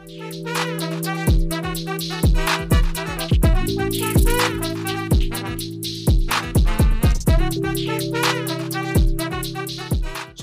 So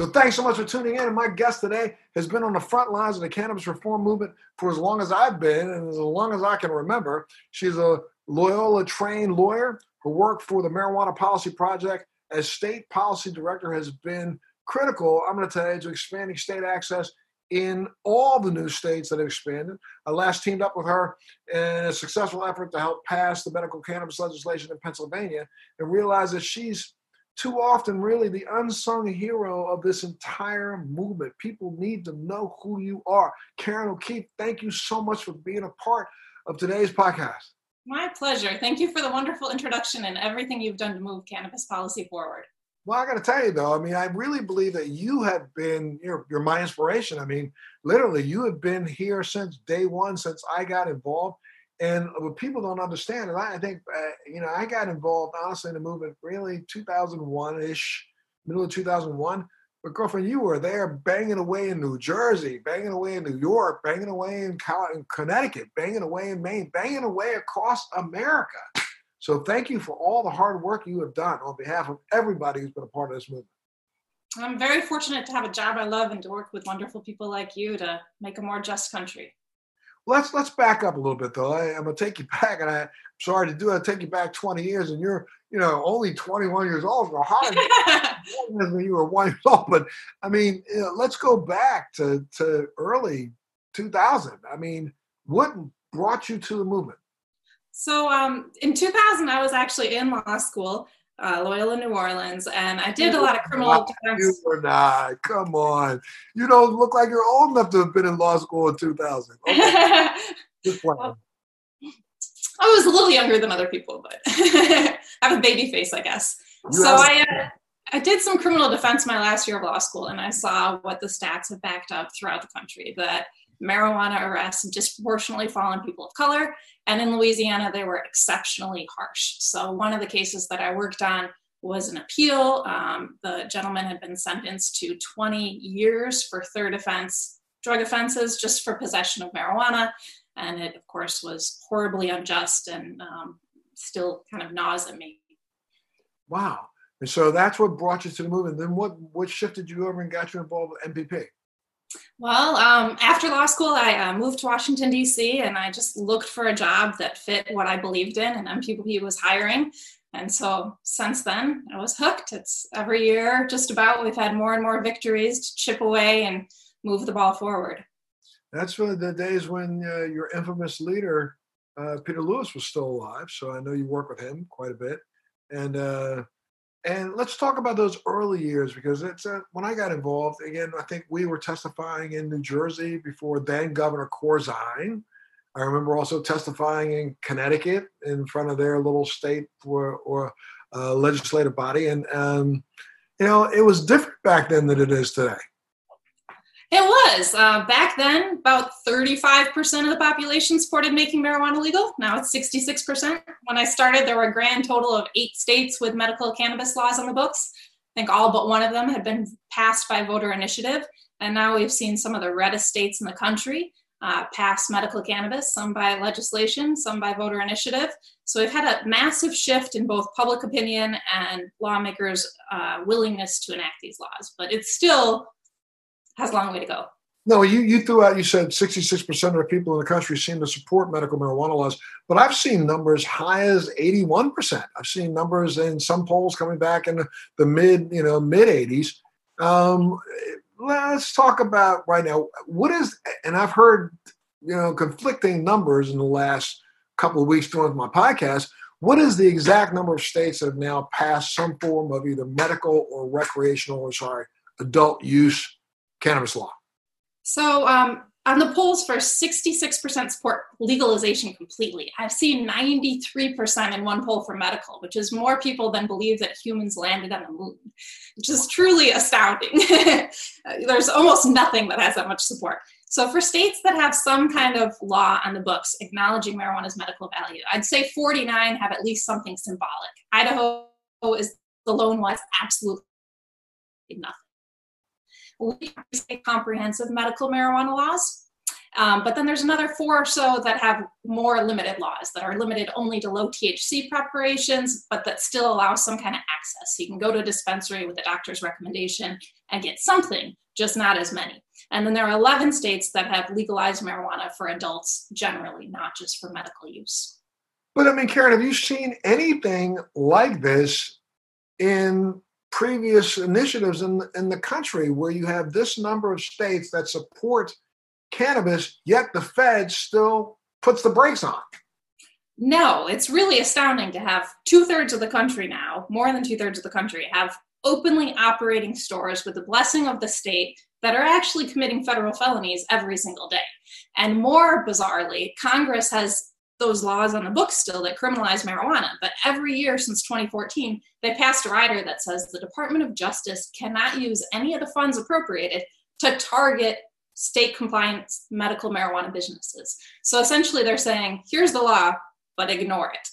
thanks so much for tuning in. And my guest today has been on the front lines of the cannabis reform movement for as long as I've been and as long as I can remember. She's a Loyola trained lawyer who worked for the Marijuana Policy Project as state policy director has been critical, I'm going to tell you, to expanding state access in all the new states that have expanded. I last teamed up with her in a successful effort to help pass the medical cannabis legislation in Pennsylvania and realized that she's too often really the unsung hero of this entire movement. People need to know who you are. Karen O'Keefe, thank you so much for being a part of today's podcast. My pleasure. Thank you for the wonderful introduction and everything you've done to move cannabis policy forward. Well, I got to tell you though, I mean, I really believe that you have been, you're, you're my inspiration. I mean, literally, you have been here since day one, since I got involved. And what people don't understand, and I think, uh, you know, I got involved honestly in the movement really 2001 ish, middle of 2001. But girlfriend, you were there banging away in New Jersey, banging away in New York, banging away in Connecticut, banging away in Maine, banging away across America. So thank you for all the hard work you have done on behalf of everybody who's been a part of this movement. I'm very fortunate to have a job I love and to work with wonderful people like you to make a more just country let's let's back up a little bit though. I, am gonna take you back, and I, am sorry to do it. Take you back 20 years, and you're you know only 21 years old. So hard when you were one years old. But I mean, you know, let's go back to to early 2000. I mean, what brought you to the movement? So um, in 2000, I was actually in law school uh, Loyola New Orleans, and I did a lot of criminal defense. You were not. Come on. You don't look like you're old enough to have been in law school in 2000. Okay. Well, I was a little younger than other people, but I have a baby face, I guess. You so I, uh, I did some criminal defense my last year of law school, and I saw what the stats have backed up throughout the country that marijuana arrests disproportionately fall on people of color. And in Louisiana, they were exceptionally harsh. So, one of the cases that I worked on was an appeal. Um, the gentleman had been sentenced to 20 years for third offense drug offenses just for possession of marijuana. And it, of course, was horribly unjust and um, still kind of gnaws at me. Wow. And so that's what brought you to the movement. Then what, what shifted you over and got you involved with MPP? Well, um, after law school, I uh, moved to Washington, D.C., and I just looked for a job that fit what I believed in, and MPP was hiring. And so since then, I was hooked. It's every year, just about, we've had more and more victories to chip away and move the ball forward. That's really the days when uh, your infamous leader, uh, Peter Lewis, was still alive. So I know you work with him quite a bit. And uh, and let's talk about those early years because it's uh, when I got involved. Again, I think we were testifying in New Jersey before then Governor Corzine. I remember also testifying in Connecticut in front of their little state or, or uh, legislative body, and um, you know it was different back then than it is today. It was. Uh, back then, about 35% of the population supported making marijuana legal. Now it's 66%. When I started, there were a grand total of eight states with medical cannabis laws on the books. I think all but one of them had been passed by voter initiative. And now we've seen some of the reddest states in the country uh, pass medical cannabis, some by legislation, some by voter initiative. So we've had a massive shift in both public opinion and lawmakers' uh, willingness to enact these laws. But it's still has a long way to go. No, you, you threw out, you said 66% of the people in the country seem to support medical marijuana laws, but I've seen numbers high as 81%. I've seen numbers in some polls coming back in the, mid, you know, mid 80s. Um, let's talk about right now, what is, and I've heard, you know, conflicting numbers in the last couple of weeks doing my podcast. What is the exact number of states that have now passed some form of either medical or recreational or sorry, adult use cannabis law? So, um, on the polls for 66% support legalization completely. I've seen 93% in one poll for medical, which is more people than believe that humans landed on the moon, which is truly astounding. There's almost nothing that has that much support. So, for states that have some kind of law on the books acknowledging marijuana's medical value, I'd say 49 have at least something symbolic. Idaho is the lone one, absolutely nothing we say comprehensive medical marijuana laws. Um, but then there's another four or so that have more limited laws that are limited only to low THC preparations, but that still allow some kind of access. So you can go to a dispensary with a doctor's recommendation and get something, just not as many. And then there are 11 states that have legalized marijuana for adults generally, not just for medical use. But I mean, Karen, have you seen anything like this in previous initiatives in, in the country where you have this number of states that support cannabis, yet the Fed still puts the brakes on. No, it's really astounding to have two thirds of the country now, more than two thirds of the country, have openly operating stores with the blessing of the state that are actually committing federal felonies every single day. And more bizarrely, Congress has those laws on the books still that criminalize marijuana. But every year since 2014, they passed a rider that says the Department of Justice cannot use any of the funds appropriated to target state compliant medical marijuana businesses. So essentially, they're saying, here's the law, but ignore it.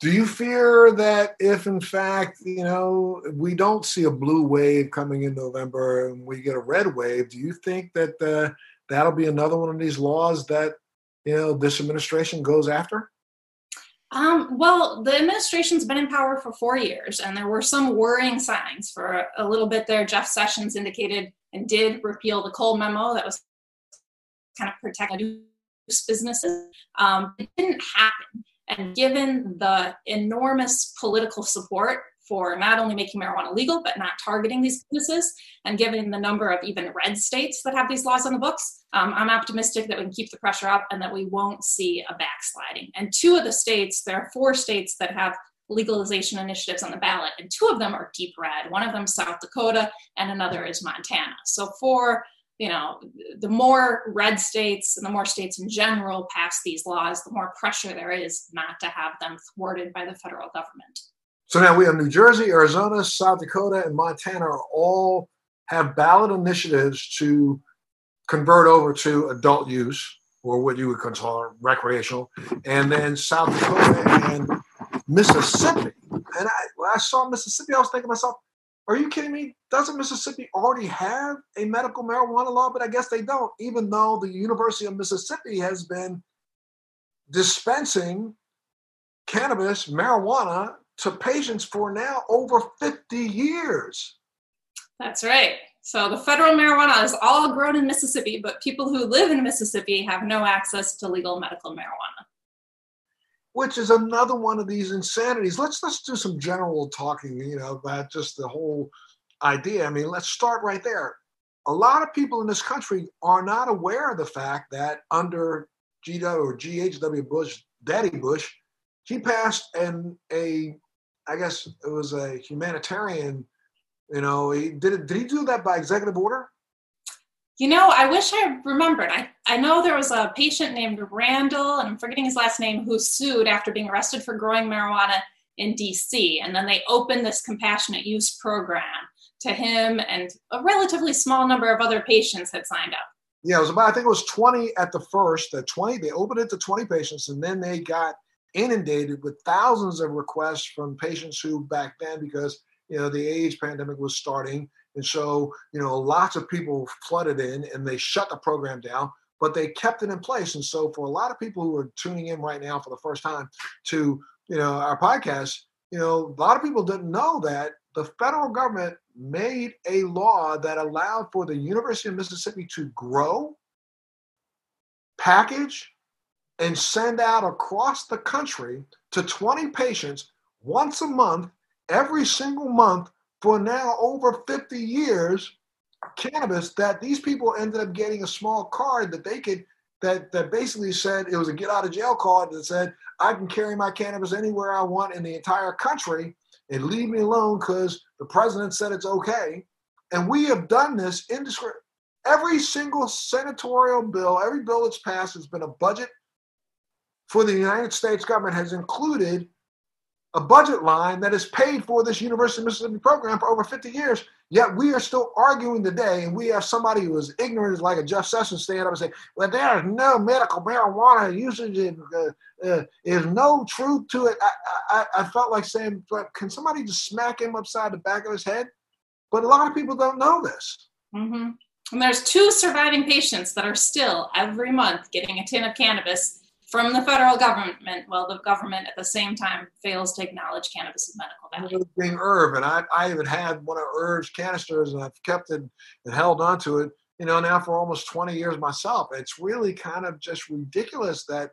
Do you fear that if, in fact, you know, we don't see a blue wave coming in November and we get a red wave, do you think that uh, that'll be another one of these laws that, you know, this administration goes after? Um, well, the administration's been in power for four years, and there were some worrying signs. For a little bit there, Jeff Sessions indicated and did repeal the Cole memo that was kind of protecting businesses. Um, it didn't happen. And given the enormous political support for not only making marijuana legal, but not targeting these businesses, and given the number of even red states that have these laws on the books, um, I'm optimistic that we can keep the pressure up and that we won't see a backsliding. And two of the states, there are four states that have legalization initiatives on the ballot, and two of them are deep red. One of them South Dakota, and another is Montana. So for you know, the more red states and the more states in general pass these laws, the more pressure there is not to have them thwarted by the federal government. So now we have New Jersey, Arizona, South Dakota, and Montana are all have ballot initiatives to convert over to adult use or what you would call recreational, and then South Dakota and Mississippi. And I, when I saw Mississippi, I was thinking to myself, are you kidding me? Doesn't Mississippi already have a medical marijuana law? But I guess they don't, even though the University of Mississippi has been dispensing cannabis, marijuana to patients for now over 50 years. That's right. So the federal marijuana is all grown in Mississippi, but people who live in Mississippi have no access to legal medical marijuana. Which is another one of these insanities. Let's let's do some general talking, you know, about just the whole idea. I mean, let's start right there. A lot of people in this country are not aware of the fact that under GW or GHW Bush, Daddy Bush, he passed an a I guess it was a humanitarian you know, he did it. Did he do that by executive order? You know, I wish I remembered. I, I know there was a patient named Randall, and I'm forgetting his last name, who sued after being arrested for growing marijuana in DC. And then they opened this compassionate use program to him, and a relatively small number of other patients had signed up. Yeah, it was about, I think it was 20 at the first. The 20, they opened it to 20 patients, and then they got inundated with thousands of requests from patients who back then, because you know, the AIDS pandemic was starting. And so, you know, lots of people flooded in and they shut the program down, but they kept it in place. And so, for a lot of people who are tuning in right now for the first time to, you know, our podcast, you know, a lot of people didn't know that the federal government made a law that allowed for the University of Mississippi to grow, package, and send out across the country to 20 patients once a month every single month for now over 50 years cannabis that these people ended up getting a small card that they could that that basically said it was a get out of jail card that said I can carry my cannabis anywhere I want in the entire country and leave me alone because the president said it's okay. And we have done this in every single senatorial bill, every bill that's passed has been a budget for the United States government has included a budget line that has paid for this University of Mississippi program for over 50 years. Yet we are still arguing today, and we have somebody who is ignorant, like a Jeff Sessions, stand up and say, "Well, there is no medical marijuana usage. Uh, uh, is no truth to it." I, I, I felt like saying, "Can somebody just smack him upside the back of his head?" But a lot of people don't know this. Mm-hmm. And there's two surviving patients that are still every month getting a tin of cannabis from the federal government while the government at the same time fails to acknowledge cannabis' as medical value. Being herb, and I, I even had one of herb's canisters and I've kept it and held onto it, you know, now for almost 20 years myself. It's really kind of just ridiculous that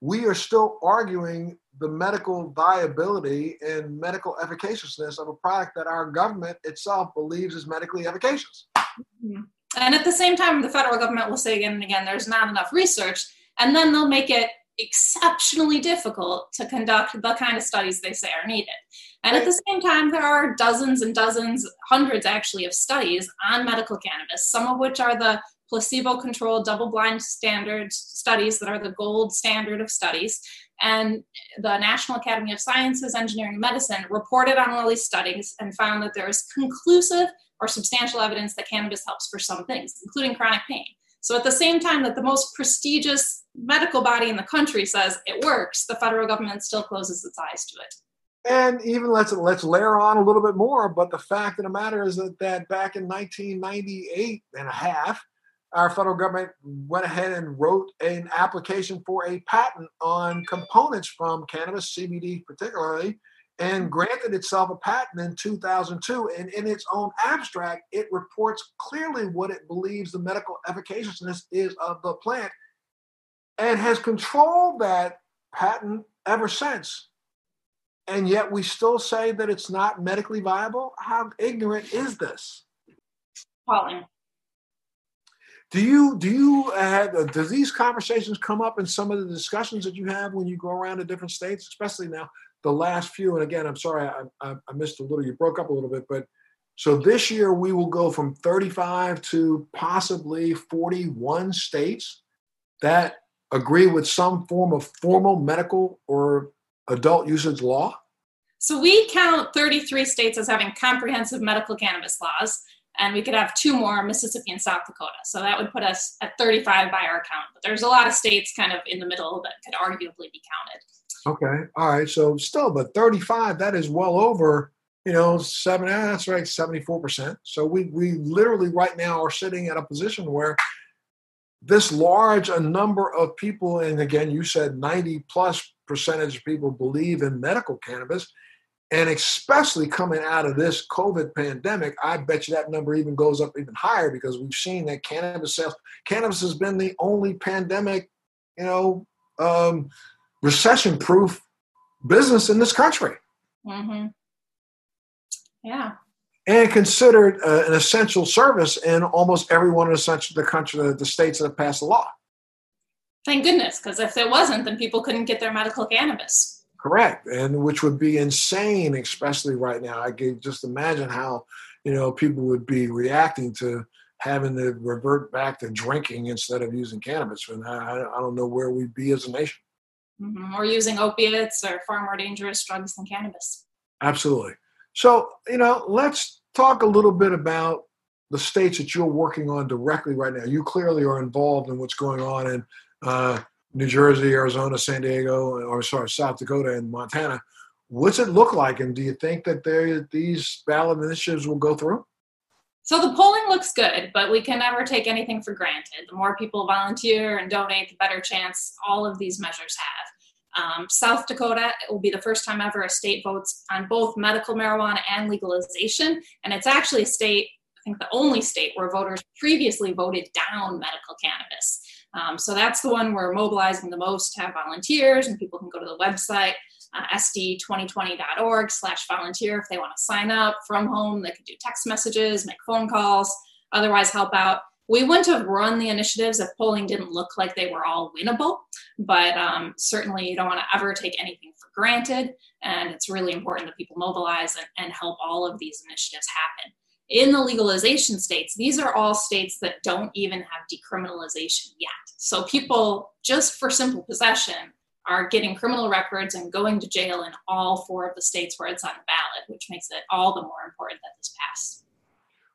we are still arguing the medical viability and medical efficaciousness of a product that our government itself believes is medically efficacious. Mm-hmm. And at the same time, the federal government will say again and again, there's not enough research and then they'll make it exceptionally difficult to conduct the kind of studies they say are needed. And at the same time, there are dozens and dozens, hundreds actually, of studies on medical cannabis, some of which are the placebo controlled, double blind standard studies that are the gold standard of studies. And the National Academy of Sciences, Engineering, and Medicine reported on all these studies and found that there is conclusive or substantial evidence that cannabis helps for some things, including chronic pain. So at the same time that the most prestigious medical body in the country says it works, the federal government still closes its eyes to it. And even let's let's layer on a little bit more, but the fact of the matter is that, that back in 1998 and a half, our federal government went ahead and wrote an application for a patent on components from cannabis, CBD particularly, and granted itself a patent in 2002. And in its own abstract, it reports clearly what it believes the medical efficaciousness is of the plant and has controlled that patent ever since. And yet we still say that it's not medically viable. How ignorant is this? Appalling. Do you do you have uh, does these conversations come up in some of the discussions that you have when you go around to different states, especially now the last few? And again, I'm sorry I, I, I missed a little. You broke up a little bit, but so this year we will go from 35 to possibly 41 states that agree with some form of formal medical or adult usage law? So we count 33 states as having comprehensive medical cannabis laws, and we could have two more, Mississippi and South Dakota. So that would put us at 35 by our count. But there's a lot of states kind of in the middle that could arguably be counted. Okay. All right. So still, but 35, that is well over, you know, seven, ah, that's right, 74%. So we, we literally right now are sitting at a position where this large a number of people, and again, you said 90 plus percentage of people believe in medical cannabis, and especially coming out of this COVID pandemic, I bet you that number even goes up even higher because we've seen that cannabis sales, cannabis has been the only pandemic, you know, um, recession proof business in this country. Mm-hmm. Yeah and considered uh, an essential service in almost every one of the, the country, the, the states that have passed the law. Thank goodness, because if there wasn't, then people couldn't get their medical cannabis. Correct, and which would be insane, especially right now. I can just imagine how you know people would be reacting to having to revert back to drinking instead of using cannabis. And I, I don't know where we'd be as a nation. Mm-hmm. Or using opiates or far more dangerous drugs than cannabis. Absolutely. So, you know, let's talk a little bit about the states that you're working on directly right now. You clearly are involved in what's going on in uh, New Jersey, Arizona, San Diego, or sorry, South Dakota and Montana. What's it look like, and do you think that these ballot initiatives will go through? So the polling looks good, but we can never take anything for granted. The more people volunteer and donate, the better chance all of these measures have. Um, South Dakota it will be the first time ever a state votes on both medical marijuana and legalization. And it's actually a state, I think the only state where voters previously voted down medical cannabis. Um, so that's the one we're mobilizing the most to have volunteers, and people can go to the website, uh, sd2020.org slash volunteer if they want to sign up from home. They can do text messages, make phone calls, otherwise help out we wouldn't have run the initiatives if polling didn't look like they were all winnable. But um, certainly, you don't want to ever take anything for granted. And it's really important that people mobilize and, and help all of these initiatives happen. In the legalization states, these are all states that don't even have decriminalization yet. So people, just for simple possession, are getting criminal records and going to jail in all four of the states where it's on the ballot, which makes it all the more important that this pass.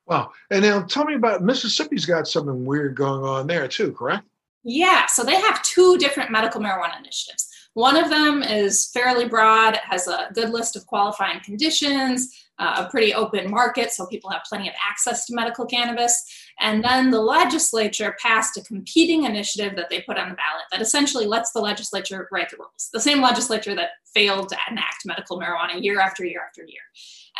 Wow. And now tell me about Mississippi's got something weird going on there too, correct? Yeah, so they have two different medical marijuana initiatives. One of them is fairly broad, it has a good list of qualifying conditions, uh, a pretty open market, so people have plenty of access to medical cannabis. And then the legislature passed a competing initiative that they put on the ballot that essentially lets the legislature write the rules. The same legislature that failed to enact medical marijuana year after year after year.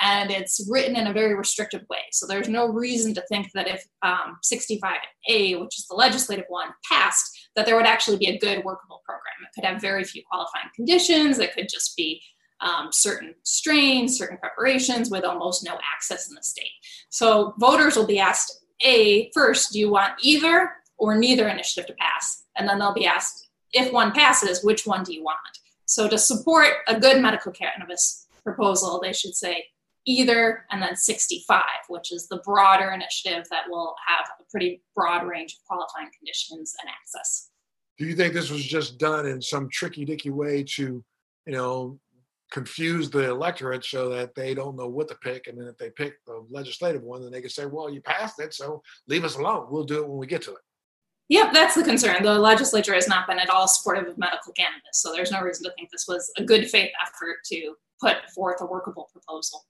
And it's written in a very restrictive way. So there's no reason to think that if um, 65A, which is the legislative one, passed, that there would actually be a good workable program. It could have very few qualifying conditions. It could just be um, certain strains, certain preparations with almost no access in the state. So voters will be asked, A, first, do you want either or neither initiative to pass? And then they'll be asked, if one passes, which one do you want? So to support a good medical cannabis proposal, they should say either and then 65, which is the broader initiative that will have a pretty broad range of qualifying conditions and access. Do you think this was just done in some tricky dicky way to, you know, confuse the electorate so that they don't know what to pick. And then if they pick the legislative one, then they can say, well, you passed it, so leave us alone. We'll do it when we get to it. Yep, that's the concern. The legislature has not been at all supportive of medical cannabis, so there's no reason to think this was a good faith effort to put forth a workable proposal.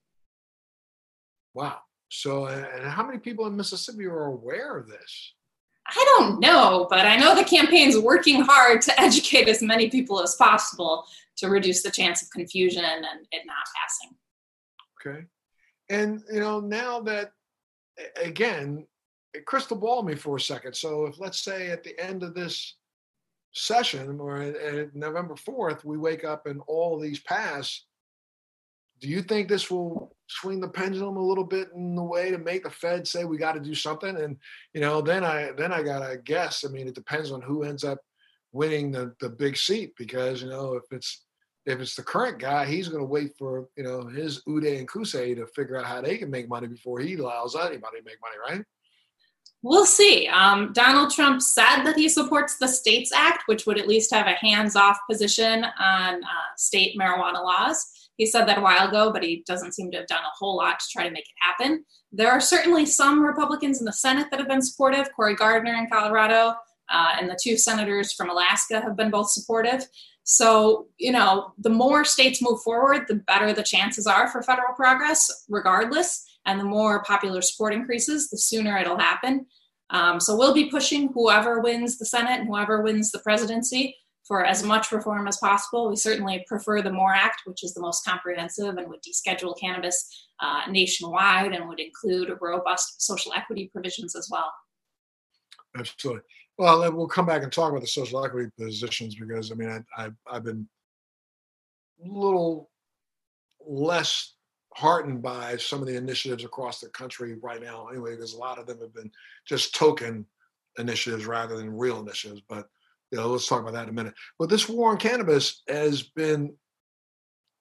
Wow. So, and how many people in Mississippi are aware of this? I don't know, but I know the campaign's working hard to educate as many people as possible to reduce the chance of confusion and it not passing. Okay. And, you know, now that, again, crystal ball me for a second. So if, let's say, at the end of this session or at November 4th, we wake up and all these pass, do you think this will swing the pendulum a little bit in the way to make the Fed say we got to do something? And you know, then I then I gotta guess. I mean, it depends on who ends up winning the the big seat because you know if it's if it's the current guy, he's going to wait for you know his Uday and Qusay to figure out how they can make money before he allows anybody to make money, right? We'll see. Um, Donald Trump said that he supports the States Act, which would at least have a hands-off position on uh, state marijuana laws. He said that a while ago, but he doesn't seem to have done a whole lot to try to make it happen. There are certainly some Republicans in the Senate that have been supportive. Cory Gardner in Colorado uh, and the two senators from Alaska have been both supportive. So, you know, the more states move forward, the better the chances are for federal progress, regardless. And the more popular support increases, the sooner it'll happen. Um, so we'll be pushing whoever wins the Senate and whoever wins the presidency for as much reform as possible. We certainly prefer the MORE Act, which is the most comprehensive and would deschedule cannabis uh, nationwide and would include robust social equity provisions as well. Absolutely. Well, we'll come back and talk about the social equity positions because I mean, I, I, I've been a little less heartened by some of the initiatives across the country right now. Anyway, because a lot of them have been just token initiatives rather than real initiatives. But you know, let's talk about that in a minute. But this war on cannabis has been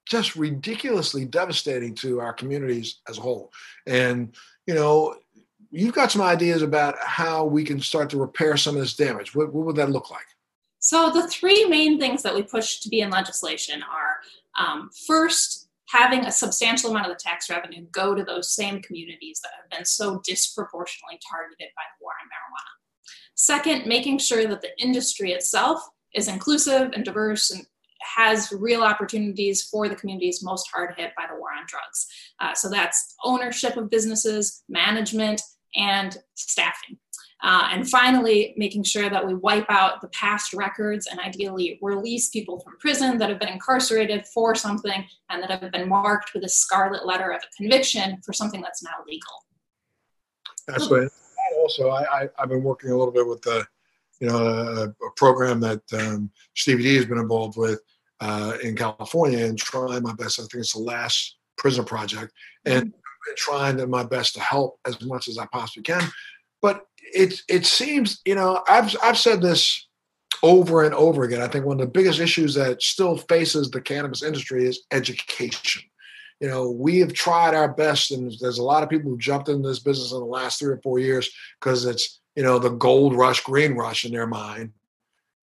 just ridiculously devastating to our communities as a whole. And you know, you've got some ideas about how we can start to repair some of this damage. What, what would that look like? So the three main things that we push to be in legislation are um, first having a substantial amount of the tax revenue go to those same communities that have been so disproportionately targeted by the war on marijuana. Second, making sure that the industry itself is inclusive and diverse and has real opportunities for the communities most hard hit by the war on drugs. Uh, so that's ownership of businesses, management, and staffing. Uh, and finally, making sure that we wipe out the past records and ideally release people from prison that have been incarcerated for something and that have been marked with a scarlet letter of a conviction for something that's now legal. That's right. Also, I, I, have been working a little bit with the, you know, a, a program that um, Stevie D has been involved with uh, in California and trying my best. I think it's the Last Prisoner Project and mm-hmm. trying my best to help as much as I possibly can. But it it seems you know I've I've said this over and over again. I think one of the biggest issues that still faces the cannabis industry is education. You know, we have tried our best, and there's a lot of people who jumped into this business in the last three or four years because it's you know the gold rush, green rush in their mind,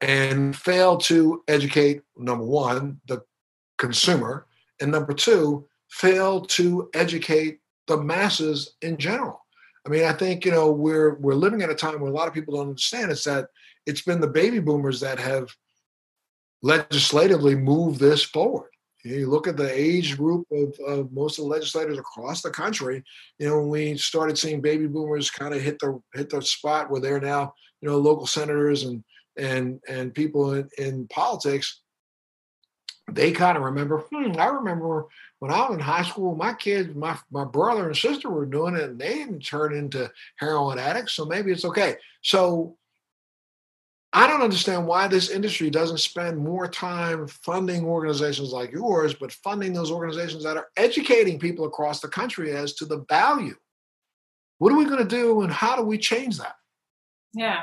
and failed to educate number one the consumer, and number two failed to educate the masses in general. I mean, I think you know we're we're living at a time where a lot of people don't understand. It's that it's been the baby boomers that have legislatively moved this forward. You look at the age group of, of most of the legislators across the country. You know, when we started seeing baby boomers kind of hit the hit the spot where they're now, you know, local senators and and and people in, in politics, they kind of remember. Hmm, I remember when I was in high school, my kids, my my brother and sister were doing it, and they didn't turn into heroin addicts. So maybe it's okay. So I don't understand why this industry doesn't spend more time funding organizations like yours, but funding those organizations that are educating people across the country as to the value. What are we going to do and how do we change that? Yeah.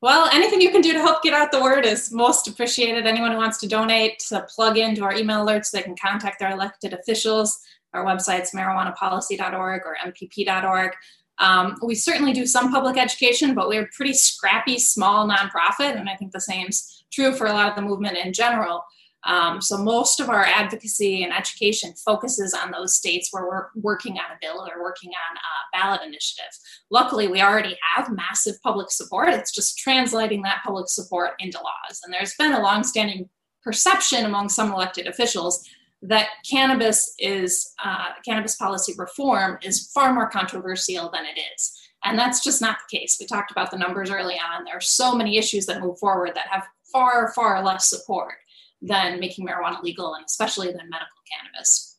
Well, anything you can do to help get out the word is most appreciated. Anyone who wants to donate to plug into our email alerts, they can contact their elected officials. Our website's marijuanapolicy.org or mpp.org. Um, we certainly do some public education, but we're a pretty scrappy, small nonprofit, and I think the same's true for a lot of the movement in general. Um, so most of our advocacy and education focuses on those states where we're working on a bill or working on a ballot initiative. Luckily, we already have massive public support. It's just translating that public support into laws. And there's been a longstanding perception among some elected officials that cannabis is uh, cannabis policy reform is far more controversial than it is. And that's just not the case. We talked about the numbers early on. There are so many issues that move forward that have far far less support than making marijuana legal and especially than medical cannabis.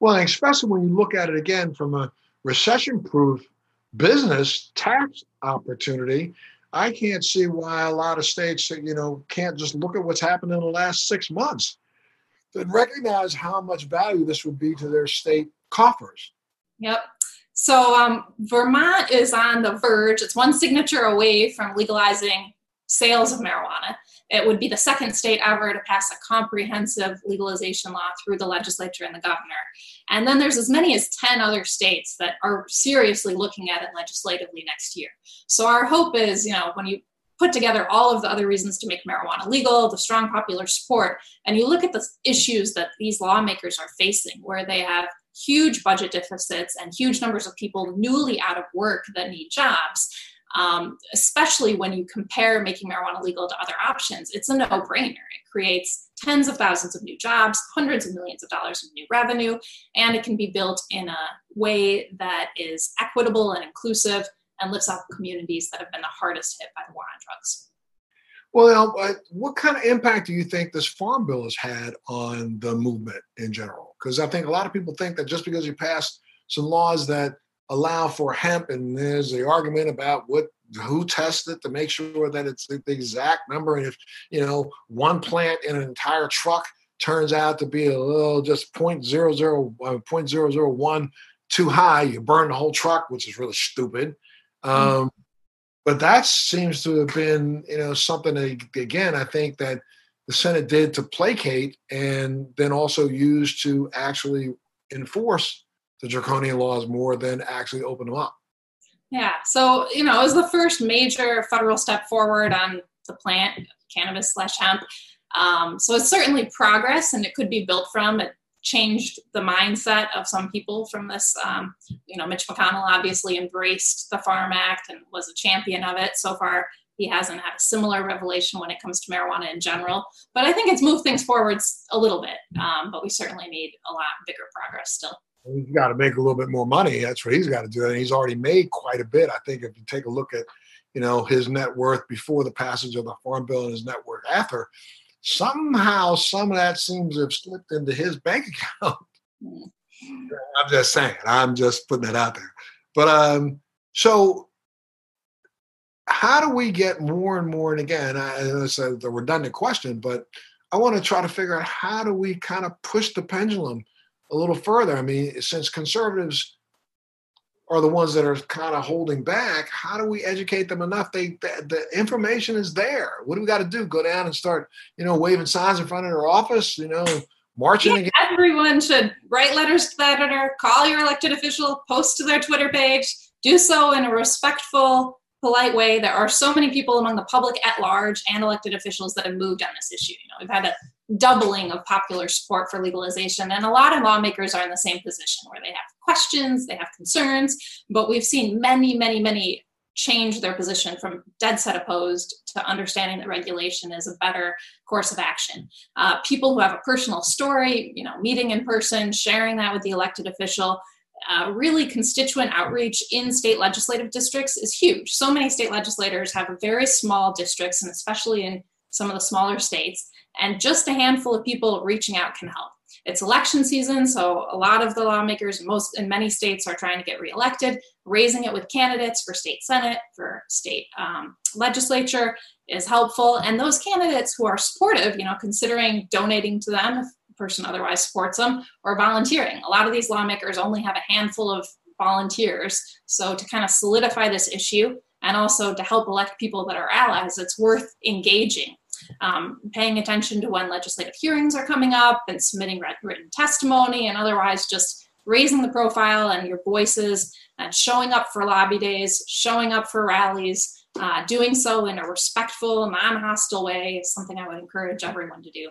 Well especially when you look at it again from a recession proof business tax opportunity i can't see why a lot of states you know can't just look at what's happened in the last six months and recognize how much value this would be to their state coffers. Yep. So um, Vermont is on the verge. It's one signature away from legalizing sales of marijuana. It would be the second state ever to pass a comprehensive legalization law through the legislature and the governor. And then there's as many as 10 other states that are seriously looking at it legislatively next year. So our hope is, you know, when you put together all of the other reasons to make marijuana legal, the strong popular support, and you look at the issues that these lawmakers are facing, where they have huge budget deficits and huge numbers of people newly out of work that need jobs. Um, especially when you compare making marijuana legal to other options, it's a no brainer. It creates tens of thousands of new jobs, hundreds of millions of dollars of new revenue, and it can be built in a way that is equitable and inclusive and lifts up communities that have been the hardest hit by the war on drugs. Well, uh, what kind of impact do you think this farm bill has had on the movement in general? Because I think a lot of people think that just because you passed some laws that allow for hemp, and there's the argument about what who tests it to make sure that it's the exact number, and if you know one plant in an entire truck turns out to be a little just uh, point zero zero one too high, you burn the whole truck, which is really stupid. Mm-hmm. Um, but that seems to have been, you know, something that, again, I think that the Senate did to placate and then also used to actually enforce the draconian laws more than actually open them up. Yeah. So, you know, it was the first major federal step forward on the plant, cannabis slash hemp. Um, so it's certainly progress and it could be built from. It changed the mindset of some people from this. Um, you know, Mitch McConnell obviously embraced the Farm Act and was a champion of it. So far, he hasn't had a similar revelation when it comes to marijuana in general. But I think it's moved things forwards a little bit. Um, but we certainly need a lot bigger progress still. He's got to make a little bit more money. That's what he's got to do. And he's already made quite a bit. I think if you take a look at, you know, his net worth before the passage of the Farm Bill and his net worth after, somehow some of that seems to have slipped into his bank account. I'm just saying. I'm just putting that out there. But um, so how do we get more and more? And again, I, it's a, redundant question, but I want to try to figure out how do we kind of push the pendulum a little further. I mean, since conservatives are the ones that are kind of holding back. How do we educate them enough? They the, the information is there. What do we got to do? Go down and start, you know, waving signs in front of their office, you know, marching. Yeah, everyone should write letters to the editor, call your elected official, post to their Twitter page, do so in a respectful, polite way. There are so many people among the public at large and elected officials that have moved on this issue. You know, we've had a doubling of popular support for legalization. And a lot of lawmakers are in the same position where they have questions, they have concerns, but we've seen many, many, many change their position from dead set opposed to understanding that regulation is a better course of action. Uh, people who have a personal story, you know, meeting in person, sharing that with the elected official, uh, really constituent outreach in state legislative districts is huge. So many state legislators have very small districts, and especially in some of the smaller states, and just a handful of people reaching out can help. It's election season, so a lot of the lawmakers, most in many states, are trying to get reelected. Raising it with candidates for state senate, for state um, legislature is helpful. And those candidates who are supportive, you know, considering donating to them if a person otherwise supports them, or volunteering. A lot of these lawmakers only have a handful of volunteers. So to kind of solidify this issue and also to help elect people that are allies, it's worth engaging um, paying attention to when legislative hearings are coming up and submitting written testimony and otherwise just raising the profile and your voices and showing up for lobby days, showing up for rallies, uh, doing so in a respectful, non hostile way is something I would encourage everyone to do.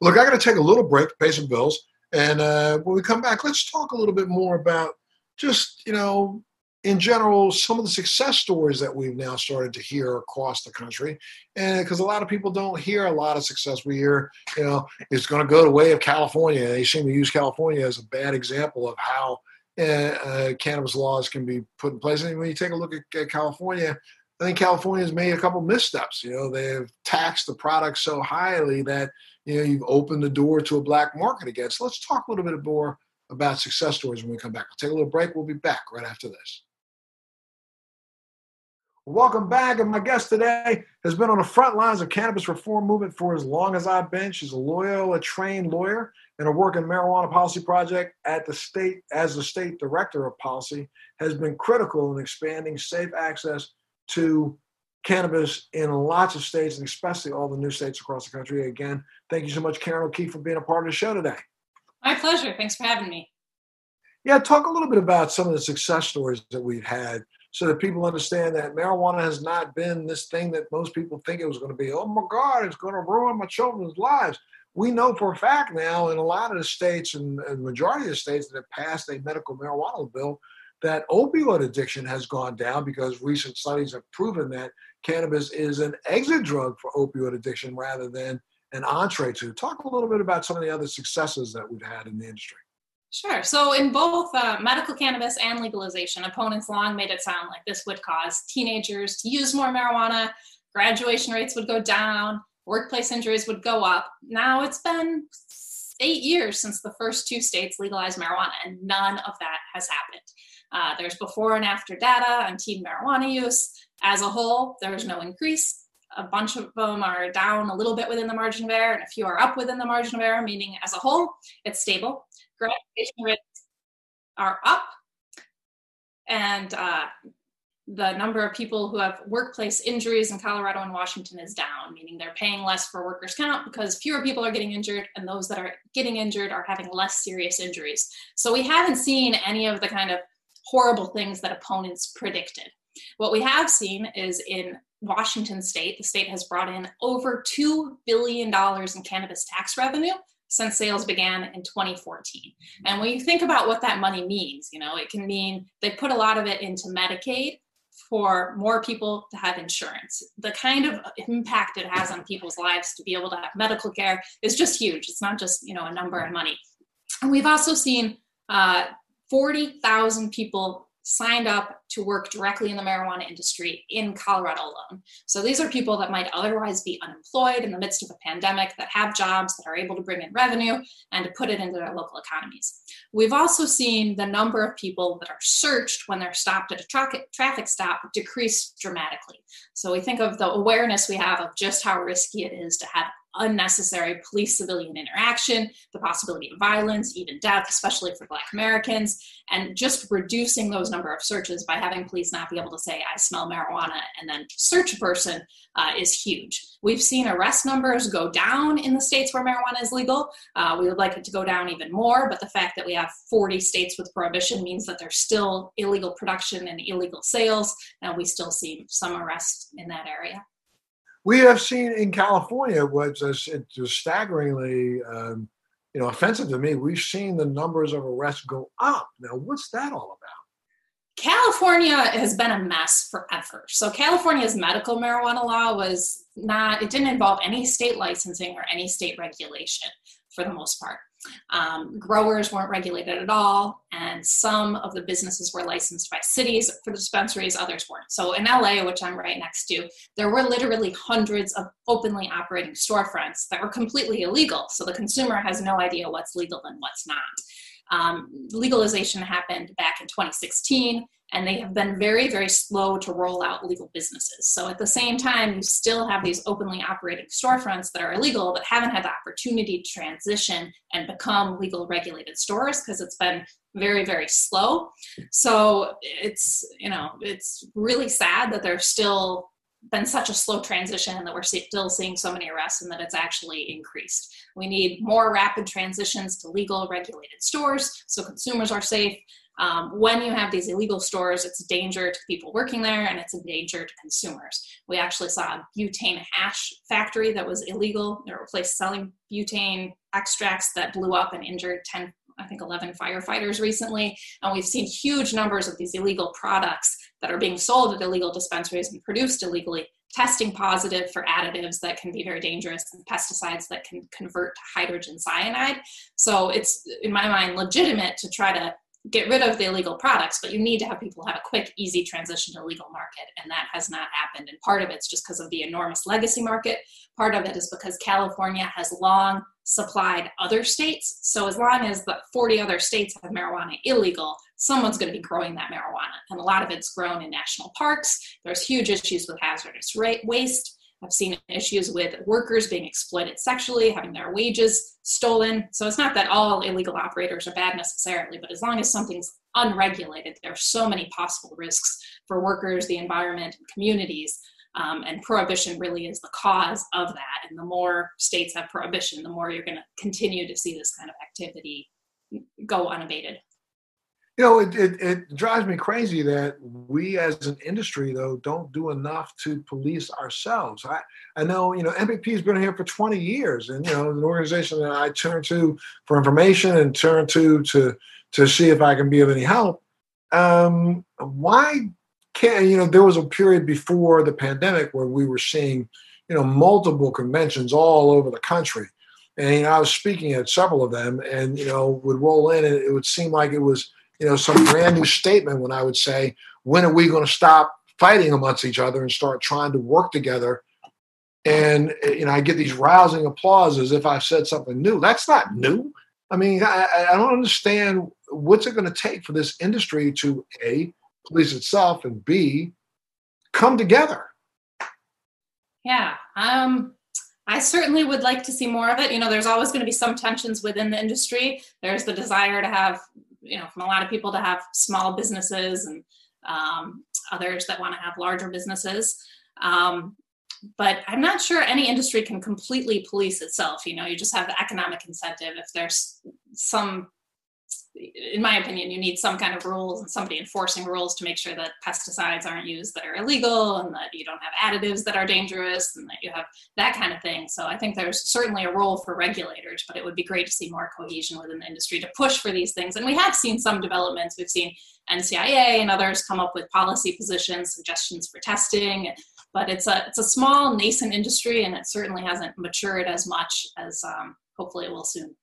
Look, I got to take a little break, pay some bills. And uh, when we come back, let's talk a little bit more about just, you know, in general, some of the success stories that we've now started to hear across the country, and because a lot of people don't hear a lot of success, we hear, you know, it's going to go the way of California. They seem to use California as a bad example of how uh, cannabis laws can be put in place. And when you take a look at, at California, I think California has made a couple missteps. You know, they've taxed the product so highly that you know you've opened the door to a black market again. So let's talk a little bit more about success stories when we come back. We'll take a little break. We'll be back right after this. Welcome back. And my guest today has been on the front lines of cannabis reform movement for as long as I've been. She's a Loyola trained lawyer and a work in marijuana policy project at the state as the state director of policy has been critical in expanding safe access to cannabis in lots of states and especially all the new states across the country. Again, thank you so much, Karen O'Keefe, for being a part of the show today. My pleasure. Thanks for having me. Yeah, talk a little bit about some of the success stories that we've had so that people understand that marijuana has not been this thing that most people think it was going to be. Oh my God, it's going to ruin my children's lives. We know for a fact now in a lot of the states and the majority of the states that have passed a medical marijuana bill that opioid addiction has gone down because recent studies have proven that cannabis is an exit drug for opioid addiction rather than an entree to. Talk a little bit about some of the other successes that we've had in the industry. Sure. So, in both uh, medical cannabis and legalization, opponents long made it sound like this would cause teenagers to use more marijuana, graduation rates would go down, workplace injuries would go up. Now it's been eight years since the first two states legalized marijuana, and none of that has happened. Uh, there's before and after data on teen marijuana use. As a whole, there's no increase. A bunch of them are down a little bit within the margin of error, and a few are up within the margin of error, meaning as a whole, it's stable graduation rates are up and uh, the number of people who have workplace injuries in Colorado and Washington is down, meaning they're paying less for workers' comp because fewer people are getting injured, and those that are getting injured are having less serious injuries. So we haven't seen any of the kind of horrible things that opponents predicted. What we have seen is in Washington state, the state has brought in over $2 billion in cannabis tax revenue since sales began in 2014. And when you think about what that money means, you know, it can mean they put a lot of it into Medicaid for more people to have insurance. The kind of impact it has on people's lives to be able to have medical care is just huge. It's not just, you know, a number of money. And we've also seen uh, 40,000 people signed up to work directly in the marijuana industry in Colorado alone. So these are people that might otherwise be unemployed in the midst of a pandemic that have jobs that are able to bring in revenue and to put it into their local economies. We've also seen the number of people that are searched when they're stopped at a tra- traffic stop decrease dramatically. So we think of the awareness we have of just how risky it is to have unnecessary police civilian interaction, the possibility of violence, even death, especially for Black Americans, and just reducing those number of searches by having police not be able to say, I smell marijuana, and then search a person uh, is huge. We've seen arrest numbers go down in the states where marijuana is legal. Uh, we would like it to go down even more, but the fact that we have 40 states with prohibition means that there's still illegal production and illegal sales, and we still see some arrests in that area we have seen in California, which is staggeringly, um, you know, offensive to me. We've seen the numbers of arrests go up. Now, what's that all about? California has been a mess forever. So California's medical marijuana law was not, it didn't involve any state licensing or any state regulation for the most part. Um, growers weren't regulated at all, and some of the businesses were licensed by cities for the dispensaries, others weren't. So in LA, which I'm right next to, there were literally hundreds of openly operating storefronts that were completely illegal. So the consumer has no idea what's legal and what's not. Um, legalization happened back in 2016 and they have been very, very slow to roll out legal businesses. So at the same time, you still have these openly operating storefronts that are illegal but haven't had the opportunity to transition and become legal regulated stores because it's been very, very slow. So it's, you know, it's really sad that there's still been such a slow transition and that we're still seeing so many arrests and that it's actually increased. We need more rapid transitions to legal regulated stores so consumers are safe um, when you have these illegal stores, it's a danger to people working there and it's a danger to consumers. We actually saw a butane hash factory that was illegal. They replaced selling butane extracts that blew up and injured 10, I think 11 firefighters recently. And we've seen huge numbers of these illegal products that are being sold at illegal dispensaries and produced illegally testing positive for additives that can be very dangerous and pesticides that can convert to hydrogen cyanide. So it's, in my mind, legitimate to try to get rid of the illegal products, but you need to have people have a quick, easy transition to legal market. And that has not happened. And part of it's just because of the enormous legacy market. Part of it is because California has long supplied other states. So as long as the 40 other states have marijuana illegal, someone's going to be growing that marijuana. And a lot of it's grown in national parks. There's huge issues with hazardous waste. I've seen issues with workers being exploited sexually, having their wages stolen. So it's not that all illegal operators are bad necessarily, but as long as something's unregulated, there are so many possible risks for workers, the environment, and communities. Um, and prohibition really is the cause of that. And the more states have prohibition, the more you're going to continue to see this kind of activity go unabated. You know, it, it, it, drives me crazy that we as an industry, though, don't do enough to police ourselves. I, I know, you know, MPP has been here for 20 years and, you know, an organization that I turn to for information and turn to to to see if I can be of any help. Um, why can't, you know, there was a period before the pandemic where we were seeing, you know, multiple conventions all over the country. And you know, I was speaking at several of them and, you know, would roll in and it would seem like it was – you know, some brand new statement when I would say, when are we going to stop fighting amongst each other and start trying to work together? And you know, I get these rousing applause as if I've said something new. That's not new. I mean, I, I don't understand what's it going to take for this industry to a police itself and b come together. Yeah, um, I certainly would like to see more of it. You know, there's always going to be some tensions within the industry. There's the desire to have you know from a lot of people to have small businesses and um, others that want to have larger businesses. Um, but i'm not sure any industry can completely police itself you know you just have the economic incentive if there's some in my opinion, you need some kind of rules and somebody enforcing rules to make sure that pesticides aren't used that are illegal and that you don't have additives that are dangerous and that you have that kind of thing. So I think there's certainly a role for regulators, but it would be great to see more cohesion within the industry to push for these things. And we have seen some developments. We've seen NCIA and others come up with policy positions, suggestions for testing, but it's a it's a small nascent industry and it certainly hasn't matured as much as um, hopefully it will soon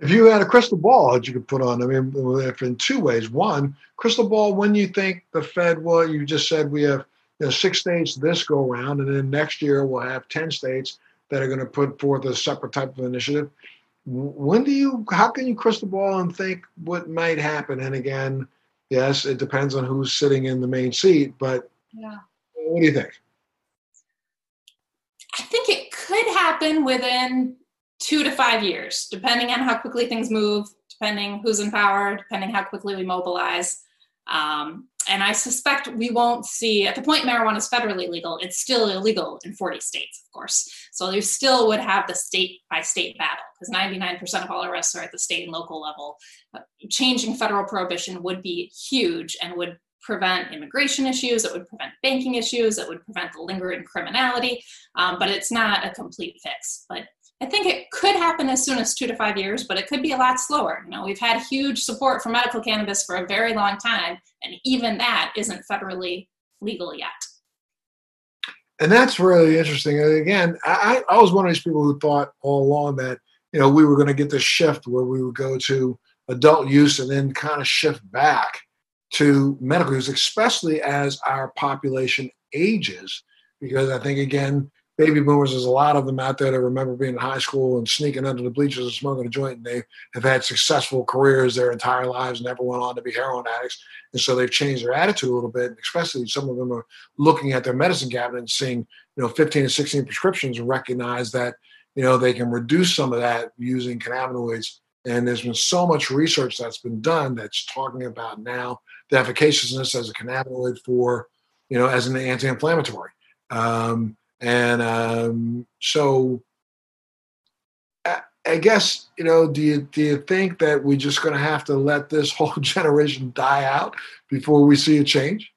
if you had a crystal ball that you could put on, I mean, if in two ways. One, crystal ball, when you think the Fed will, you just said we have you know, six states this go around, and then next year we'll have 10 states that are going to put forth a separate type of initiative. When do you, how can you crystal ball and think what might happen? And again, yes, it depends on who's sitting in the main seat, but yeah. what do you think? I think it could happen within two to five years, depending on how quickly things move, depending who's in power, depending how quickly we mobilize. Um, and I suspect we won't see, at the point marijuana is federally legal, it's still illegal in 40 states, of course. So you still would have the state by state battle because 99% of all arrests are at the state and local level. Uh, changing federal prohibition would be huge and would prevent immigration issues, it would prevent banking issues, it would prevent the lingering criminality, um, but it's not a complete fix. But I think it could happen as soon as two to five years, but it could be a lot slower. You know, we've had huge support for medical cannabis for a very long time, and even that isn't federally legal yet. And that's really interesting. And again, I, I was one of these people who thought all along that you know we were going to get this shift where we would go to adult use and then kind of shift back to medical use, especially as our population ages. Because I think again, baby boomers, there's a lot of them out there that remember being in high school and sneaking under the bleachers and smoking a joint, and they have had successful careers their entire lives, and never went on to be heroin addicts, and so they've changed their attitude a little bit. And Especially some of them are looking at their medicine cabinet and seeing, you know, 15 and 16 prescriptions and recognize that, you know, they can reduce some of that using cannabinoids. And there's been so much research that's been done that's talking about now the efficaciousness as a cannabinoid for, you know, as an anti-inflammatory. Um, and um, so I guess you know. Do you do you think that we're just going to have to let this whole generation die out before we see a change?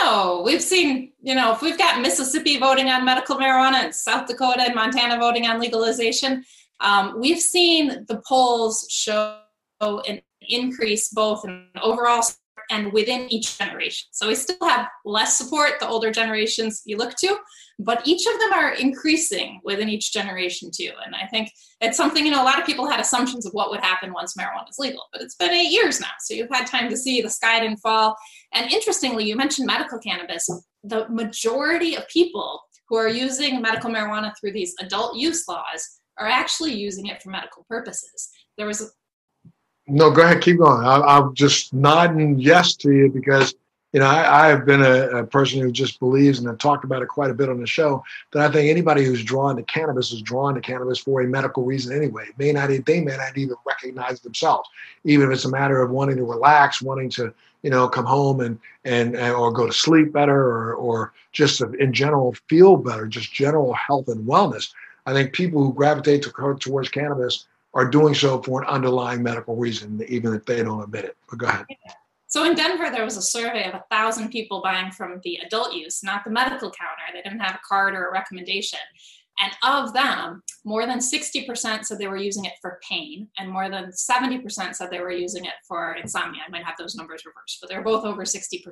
No, we've seen you know if we've got Mississippi voting on medical marijuana and South Dakota and Montana voting on legalization, um, we've seen the polls show an increase both in overall and within each generation. So we still have less support, the older generations you look to, but each of them are increasing within each generation too. And I think it's something, you know, a lot of people had assumptions of what would happen once marijuana is legal, but it's been eight years now. So you've had time to see the sky didn't fall. And interestingly, you mentioned medical cannabis. The majority of people who are using medical marijuana through these adult use laws are actually using it for medical purposes. There was no, go ahead, keep going. I, am just nodding yes to you because you know I, I have been a, a, person who just believes, and I've talked about it quite a bit on the show. That I think anybody who's drawn to cannabis is drawn to cannabis for a medical reason anyway. May not they may not even recognize themselves, even if it's a matter of wanting to relax, wanting to you know come home and and, and or go to sleep better, or or just in general feel better, just general health and wellness. I think people who gravitate to, towards cannabis are doing so for an underlying medical reason, even if they don't admit it. But go ahead. So in Denver, there was a survey of a thousand people buying from the adult use, not the medical counter. They didn't have a card or a recommendation. And of them, more than 60% said they were using it for pain, and more than 70% said they were using it for insomnia. I might have those numbers reversed, but they're both over 60%.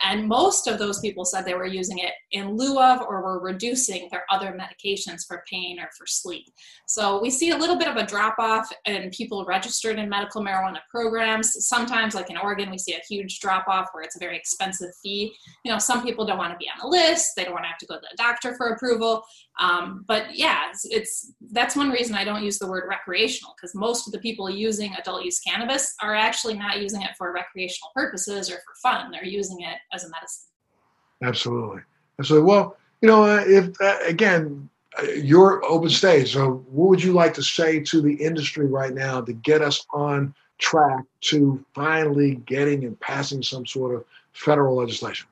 And most of those people said they were using it in lieu of or were reducing their other medications for pain or for sleep. So we see a little bit of a drop off in people registered in medical marijuana programs. Sometimes, like in Oregon, we see a huge drop off where it's a very expensive fee. You know, some people don't want to be on a list, they don't want to have to go to the doctor for approval. Um, but yeah, it's, it's, that's one reason I don't use the word recreational because most of the people using adult use cannabis are actually not using it for recreational purposes or for fun. They're using it as a medicine. Absolutely. Absolutely. Well, you know, uh, if uh, again, uh, your open stage. So, what would you like to say to the industry right now to get us on track to finally getting and passing some sort of federal legislation?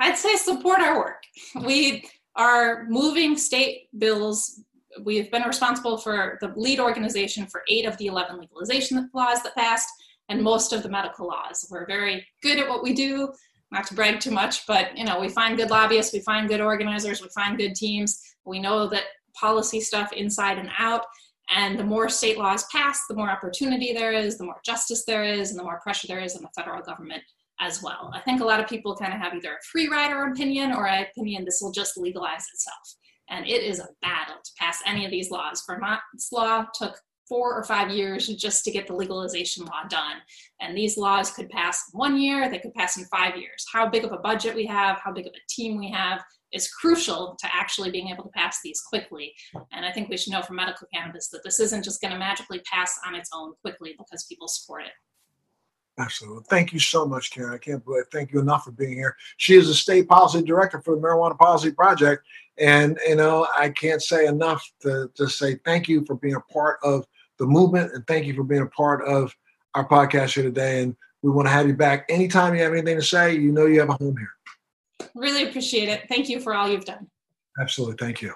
I'd say support our work. We are moving state bills. We've been responsible for the lead organization for eight of the 11 legalization laws that passed and most of the medical laws. We're very good at what we do, not to brag too much, but you know, we find good lobbyists, we find good organizers, we find good teams. We know that policy stuff inside and out. And the more state laws pass, the more opportunity there is, the more justice there is, and the more pressure there is on the federal government as well. I think a lot of people kind of have either a free rider opinion or an opinion this will just legalize itself. And it is a battle to pass any of these laws. Vermont's law took four or five years just to get the legalization law done. And these laws could pass in one year, they could pass in five years. How big of a budget we have, how big of a team we have is crucial to actually being able to pass these quickly. And I think we should know from medical cannabis that this isn't just going to magically pass on its own quickly because people support it. Absolutely. Thank you so much, Karen. I can't believe thank you enough for being here. She is a state policy director for the Marijuana Policy Project. And you know, I can't say enough to, to say thank you for being a part of the movement and thank you for being a part of our podcast here today. And we want to have you back anytime you have anything to say. You know you have a home here. Really appreciate it. Thank you for all you've done. Absolutely. Thank you.